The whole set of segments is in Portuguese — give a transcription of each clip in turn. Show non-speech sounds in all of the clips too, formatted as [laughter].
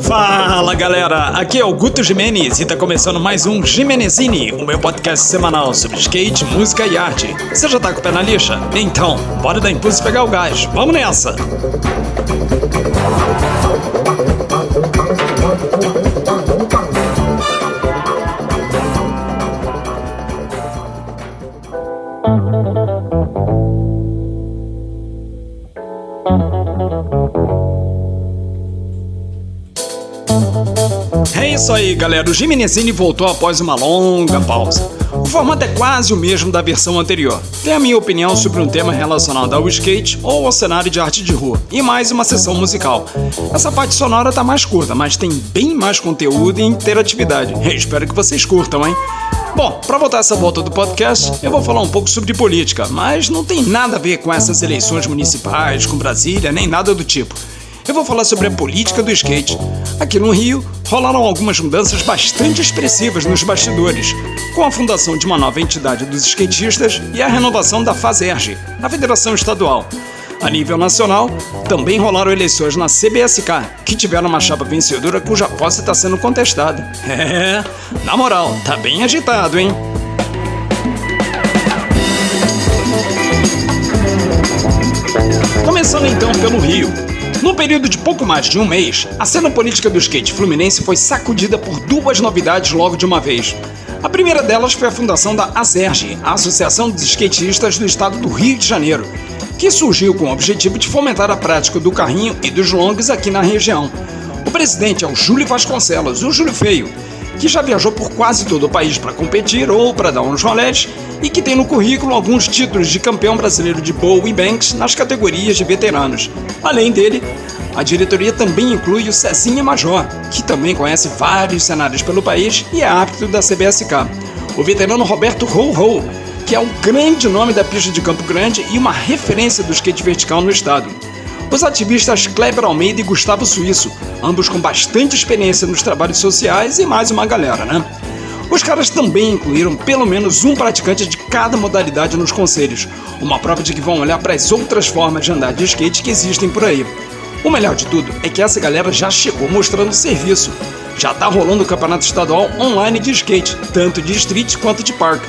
Fala galera, aqui é o Guto Jimenez e tá começando mais um Jimenezini, o meu podcast semanal sobre skate, música e arte. Você já tá com o pé na lixa? Então, bora dar impulso e pegar o gás, vamos nessa! Isso aí, galera. O Gimenezini voltou após uma longa pausa. O formato é quase o mesmo da versão anterior. Tem a minha opinião sobre um tema relacionado ao skate ou ao cenário de arte de rua, e mais uma sessão musical. Essa parte sonora tá mais curta, mas tem bem mais conteúdo e interatividade. Eu espero que vocês curtam, hein? Bom, para voltar essa volta do podcast, eu vou falar um pouco sobre política, mas não tem nada a ver com essas eleições municipais, com Brasília, nem nada do tipo. Eu vou falar sobre a política do skate. Aqui no Rio, rolaram algumas mudanças bastante expressivas nos bastidores, com a fundação de uma nova entidade dos skatistas e a renovação da FASERG, a Federação Estadual. A nível nacional, também rolaram eleições na CBSK, que tiveram uma chapa vencedora cuja posse está sendo contestada. [laughs] É, na moral, tá bem agitado, hein? Começando então pelo Rio. No período de pouco mais de um mês, a cena política do skate fluminense foi sacudida por duas novidades logo de uma vez. A primeira delas foi a fundação da ASERG, a Associação dos Skatistas do Estado do Rio de Janeiro, que surgiu com o objetivo de fomentar a prática do carrinho e dos longos aqui na região. O presidente é o Júlio Vasconcelos, o Júlio Feio, que já viajou por quase todo o país para competir ou para dar uns rolés e que tem no currículo alguns títulos de campeão brasileiro de bowl e banks nas categorias de veteranos. Além dele, a diretoria também inclui o Cezinha Major, que também conhece vários cenários pelo país e é árbitro da CBSK. O veterano Roberto Ho Ho, que é um grande nome da pista de Campo Grande e uma referência do skate vertical no estado. Os ativistas Kleber Almeida e Gustavo Suíço, ambos com bastante experiência nos trabalhos sociais e mais uma galera, né? Os caras também incluíram pelo menos um praticante de cada modalidade nos conselhos, uma prova de que vão olhar para as outras formas de andar de skate que existem por aí. O melhor de tudo é que essa galera já chegou mostrando serviço. Já tá rolando o campeonato estadual online de skate, tanto de street quanto de park,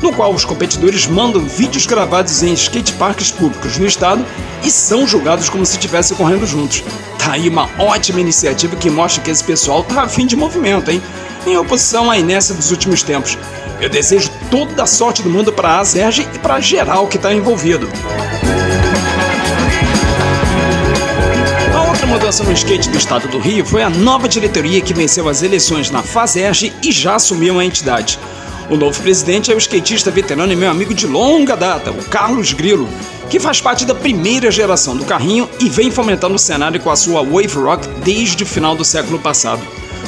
no qual os competidores mandam vídeos gravados em skateparks públicos no estado e são julgados como se estivessem correndo juntos. Tá aí uma ótima iniciativa que mostra que esse pessoal tá afim de movimento, hein? Em oposição à inércia dos últimos tempos. Eu desejo toda a sorte do mundo para a Azerge e para geral que está envolvido. A outra mudança no skate do estado do Rio foi a nova diretoria que venceu as eleições na FASERG e já assumiu a entidade. O novo presidente é o skatista veterano e meu amigo de longa data, o Carlos Grilo, que faz parte da primeira geração do carrinho e vem fomentando o cenário com a sua wave rock desde o final do século passado.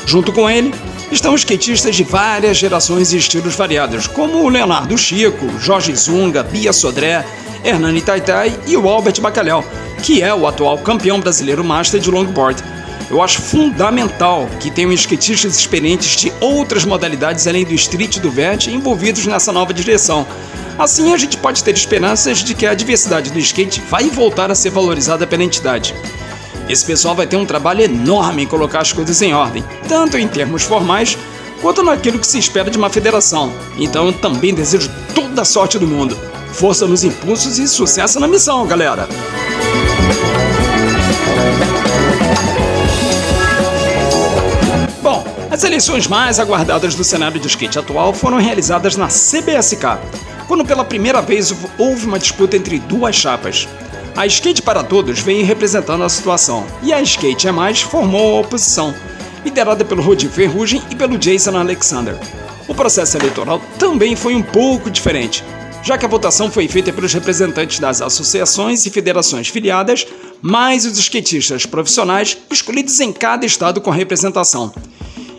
Junto com ele, estão skatistas de várias gerações e estilos variados, como o Leonardo Chico, Jorge Zunga, Bia Sodré, Hernani Taitai e o Albert Bacalhau, que é o atual campeão brasileiro master de longboard. Eu acho fundamental que tenham skatistas experientes de outras modalidades além do street e do vert envolvidos nessa nova direção. Assim a gente pode ter esperanças de que a diversidade do skate vai voltar a ser valorizada pela entidade. Esse pessoal vai ter um trabalho enorme em colocar as coisas em ordem, tanto em termos formais quanto naquilo que se espera de uma federação. Então eu também desejo toda a sorte do mundo. Força nos impulsos e sucesso na missão, galera! Bom, as eleições mais aguardadas do cenário de skate atual foram realizadas na CBSK, quando pela primeira vez houve uma disputa entre duas chapas. A Skate para Todos vem representando a situação, e a Skate é Mais formou a oposição, liderada pelo Rodin Ferrugem e pelo Jason Alexander. O processo eleitoral também foi um pouco diferente, já que a votação foi feita pelos representantes das associações e federações filiadas, mais os skatistas profissionais escolhidos em cada estado com representação.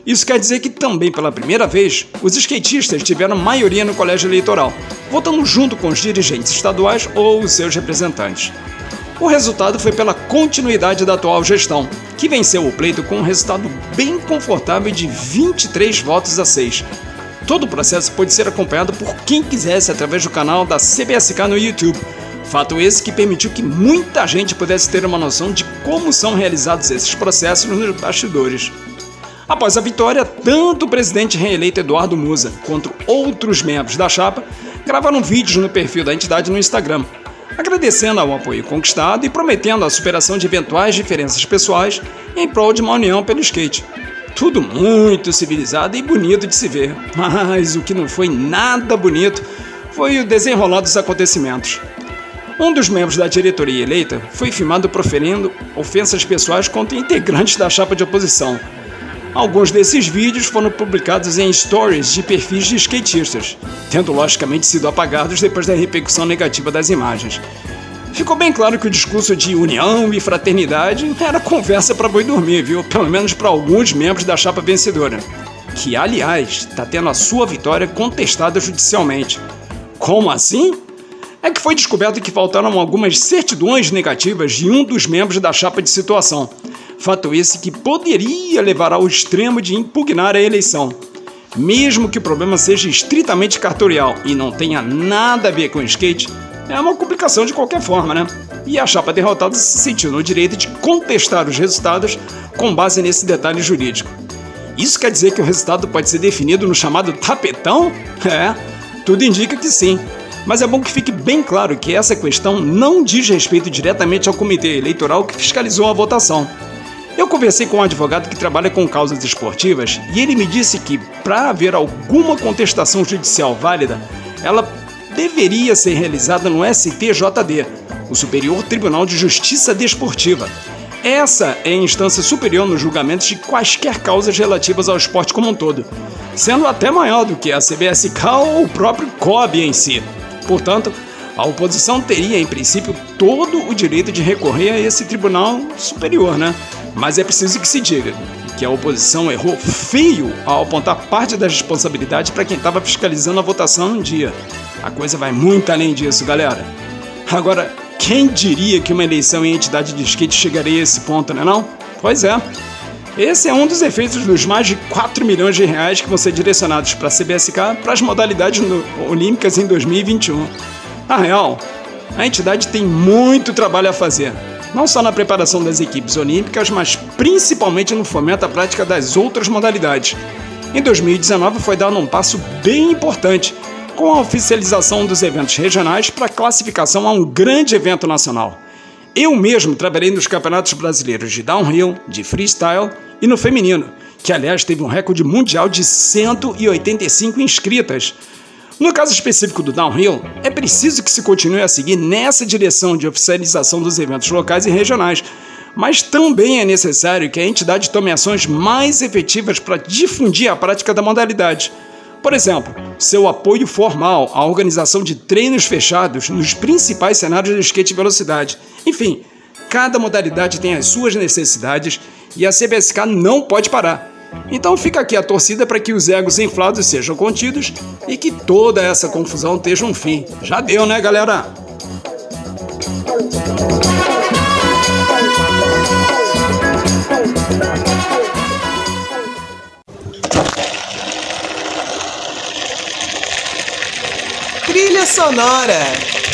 Isso quer dizer que também pela primeira vez, os skatistas tiveram maioria no colégio eleitoral, votando junto com os dirigentes estaduais ou os seus representantes. O resultado foi pela continuidade da atual gestão, que venceu o pleito com um resultado bem confortável de 23 votos a 6. Todo o processo pode ser acompanhado por quem quisesse através do canal da CBSK no YouTube. Fato esse que permitiu que muita gente pudesse ter uma noção de como são realizados esses processos nos bastidores. Após a vitória, tanto o presidente reeleito Eduardo Musa quanto outros membros da chapa gravaram vídeos no perfil da entidade no Instagram, agradecendo ao apoio conquistado e prometendo a superação de eventuais diferenças pessoais em prol de uma união pelo skate. Tudo muito civilizado e bonito de se ver, [laughs] mas o que não foi nada bonito foi o desenrolar dos acontecimentos. Um dos membros da diretoria eleita foi filmado proferindo ofensas pessoais contra integrantes da chapa de oposição. Alguns desses vídeos foram publicados em stories de perfis de skatistas, tendo logicamente sido apagados depois da repercussão negativa das imagens. Ficou bem claro que o discurso de união e fraternidade era conversa para boi dormir, viu? Pelo menos para alguns membros da chapa vencedora. Que, aliás, está tendo a sua vitória contestada judicialmente. Como assim? É que foi descoberto que faltaram algumas certidões negativas de um dos membros da chapa de situação. Fato esse que poderia levar ao extremo de impugnar a eleição. Mesmo que o problema seja estritamente cartorial e não tenha nada a ver com skate, é uma complicação de qualquer forma, né? E a chapa derrotada se sentiu no direito de contestar os resultados com base nesse detalhe jurídico. Isso quer dizer que o resultado pode ser definido no chamado tapetão? [laughs] É, tudo indica que sim. Mas é bom que fique bem claro que essa questão não diz respeito diretamente ao comitê eleitoral que fiscalizou a votação. Eu conversei com um advogado que trabalha com causas esportivas e ele me disse que, para haver alguma contestação judicial válida, ela deveria ser realizada no STJD, o Superior Tribunal de Justiça Desportiva. Essa é a instância superior nos julgamentos de quaisquer causas relativas ao esporte como um todo, sendo até maior do que a CBSK ou o próprio COB em si. Portanto, a oposição teria, em princípio, todo o direito de recorrer a esse tribunal superior, né? Mas é preciso que se diga que a oposição errou feio ao apontar parte da responsabilidade para quem estava fiscalizando a votação no dia. A coisa vai muito além disso, galera. Agora, quem diria que uma eleição em entidade de skate chegaria a esse ponto, né não? Pois é. Esse é um dos efeitos dos mais de 4 milhões de reais que vão ser direcionados para a CBSK para as modalidades olímpicas em 2021. Na real, a entidade tem muito trabalho a fazer não só na preparação das equipes olímpicas, mas principalmente no fomento à prática das outras modalidades. Em 2019 foi dado um passo bem importante com a oficialização dos eventos regionais para classificação a um grande evento nacional. Eu mesmo trabalhei nos campeonatos brasileiros de downhill, de freestyle e no feminino, que aliás teve um recorde mundial de 185 inscritas, no caso específico do downhill, é preciso que se continue a seguir nessa direção de oficialização dos eventos locais e regionais, mas também é necessário que a entidade tome ações mais efetivas para difundir a prática da modalidade. Por exemplo, seu apoio formal à organização de treinos fechados nos principais cenários do skate velocidade. Enfim, cada modalidade tem as suas necessidades e a CBSK não pode parar. Então fica aqui a torcida para que os egos inflados sejam contidos e que toda essa confusão esteja um fim. Já deu, né, galera? Trilha sonora.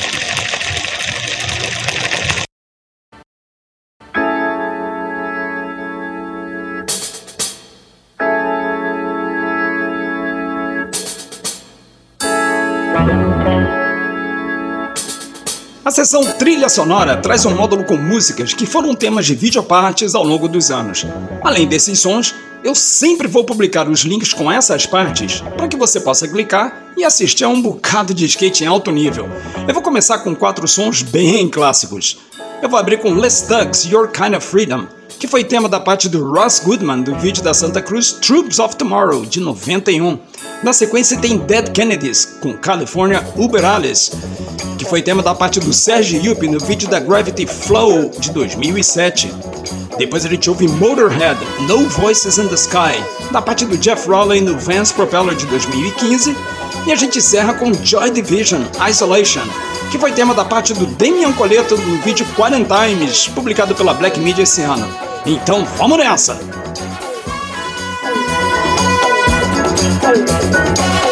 A seção Trilha Sonora traz um módulo com músicas que foram temas de videopartes ao longo dos anos. Além desses sons, eu sempre vou publicar os links com essas partes para que você possa clicar e assistir a um bocado de skate em alto nível. Eu vou começar com quatro sons bem clássicos. Eu vou abrir com Les Tugs Your Kind of Freedom, que foi tema da parte do Ross Goodman do vídeo da Santa Cruz Troops of Tomorrow, de 91. Na sequência tem Dead Kennedys, com California Uber Alice, que foi tema da parte do Serge Yupp no vídeo da Gravity Flow, de 2007. Depois a gente ouve Motorhead, No Voices in the Sky, da parte do Jeff Rowley no Vans Propeller de 2015. E a gente encerra com Joy Division, Isolation, que foi tema da parte do Damian Coleto no vídeo Quarantimes, publicado pela Black Media esse ano. Então vamos nessa! [laughs]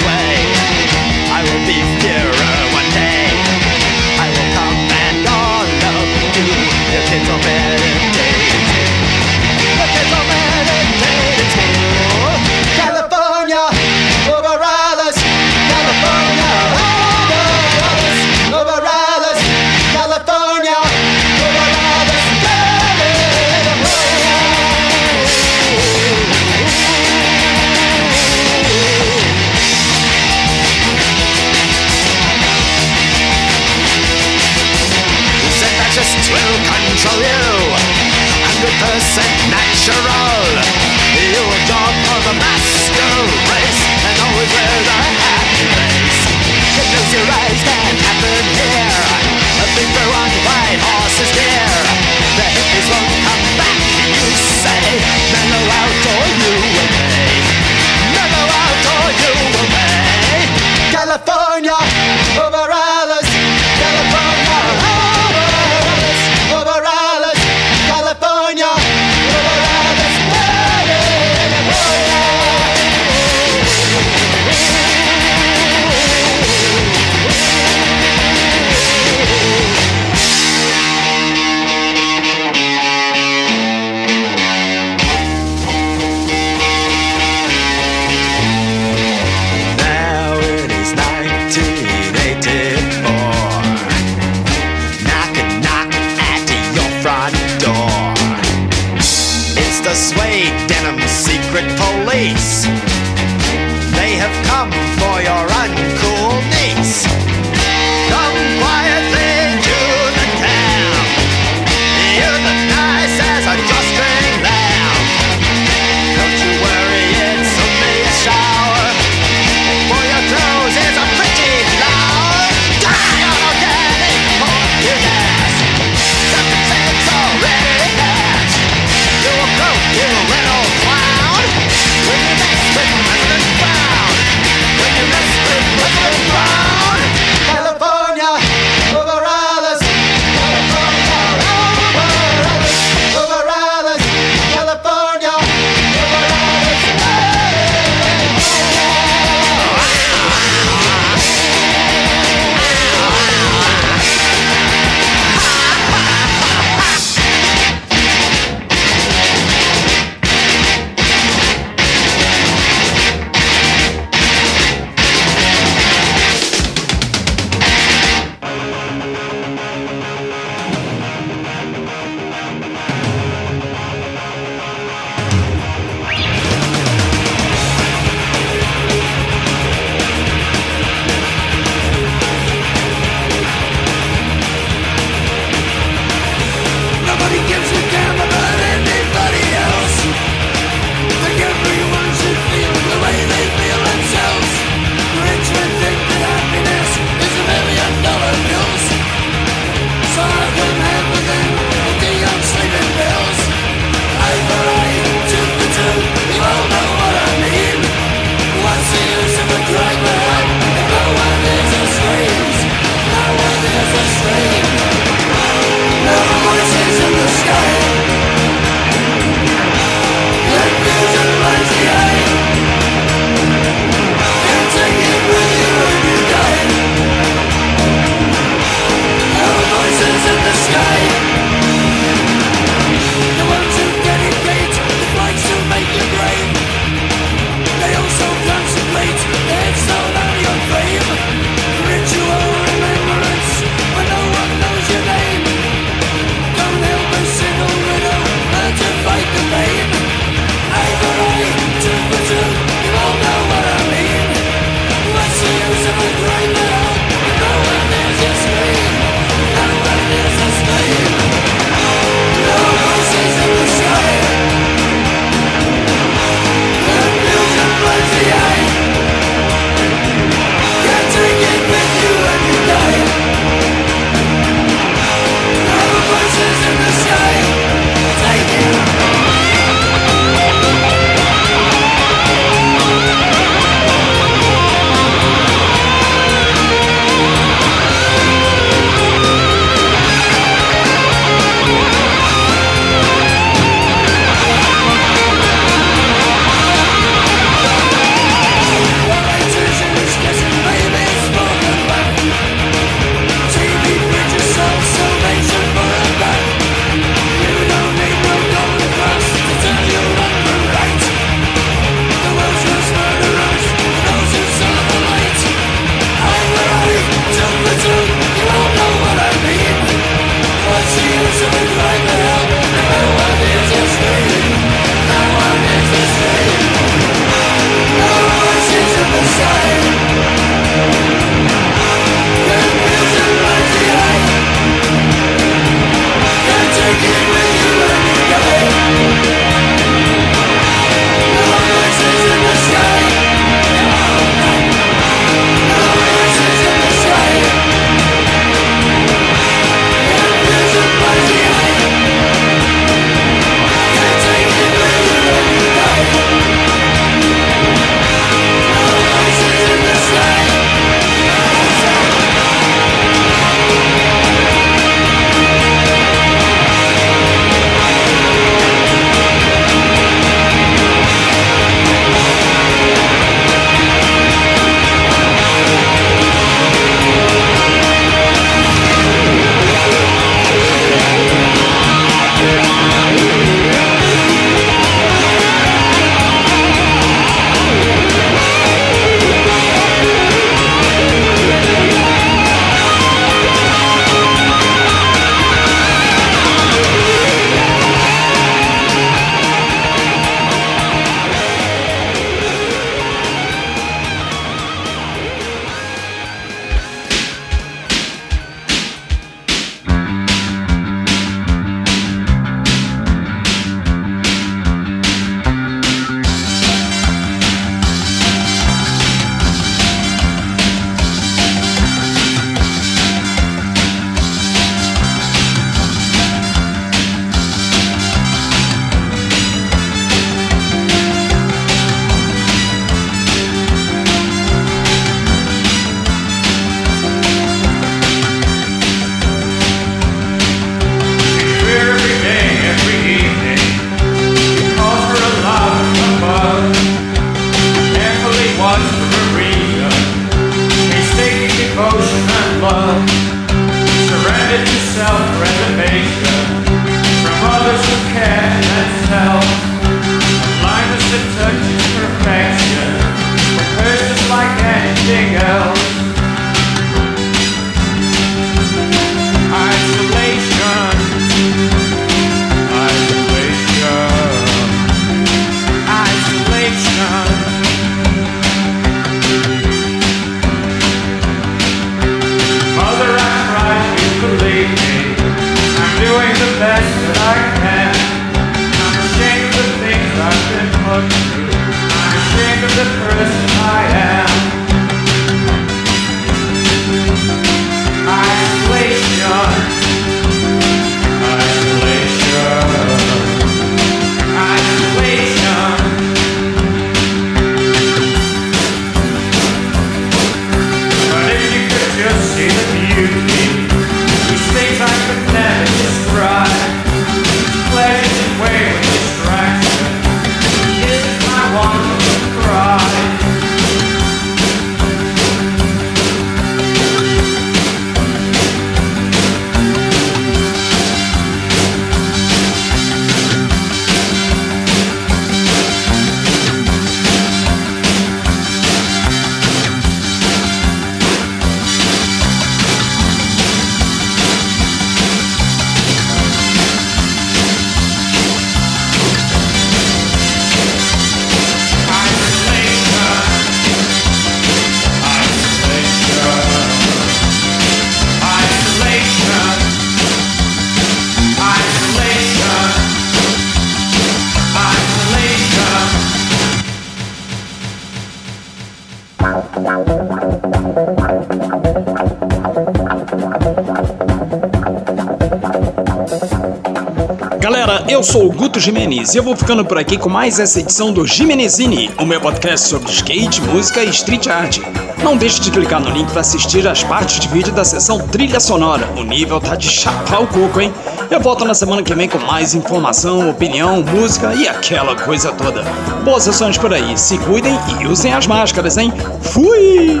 Galera, eu sou o Guto Jimenez e eu vou ficando por aqui com mais essa edição do Jimenezini, o meu podcast sobre skate, música e street art. Não deixe de clicar no link para assistir as partes de vídeo da sessão trilha sonora. O nível tá de chapar o coco, hein? Eu volto na semana que vem com mais informação, opinião, música e aquela coisa toda. Boas sessões por aí, se cuidem e usem as máscaras, hein? Fui!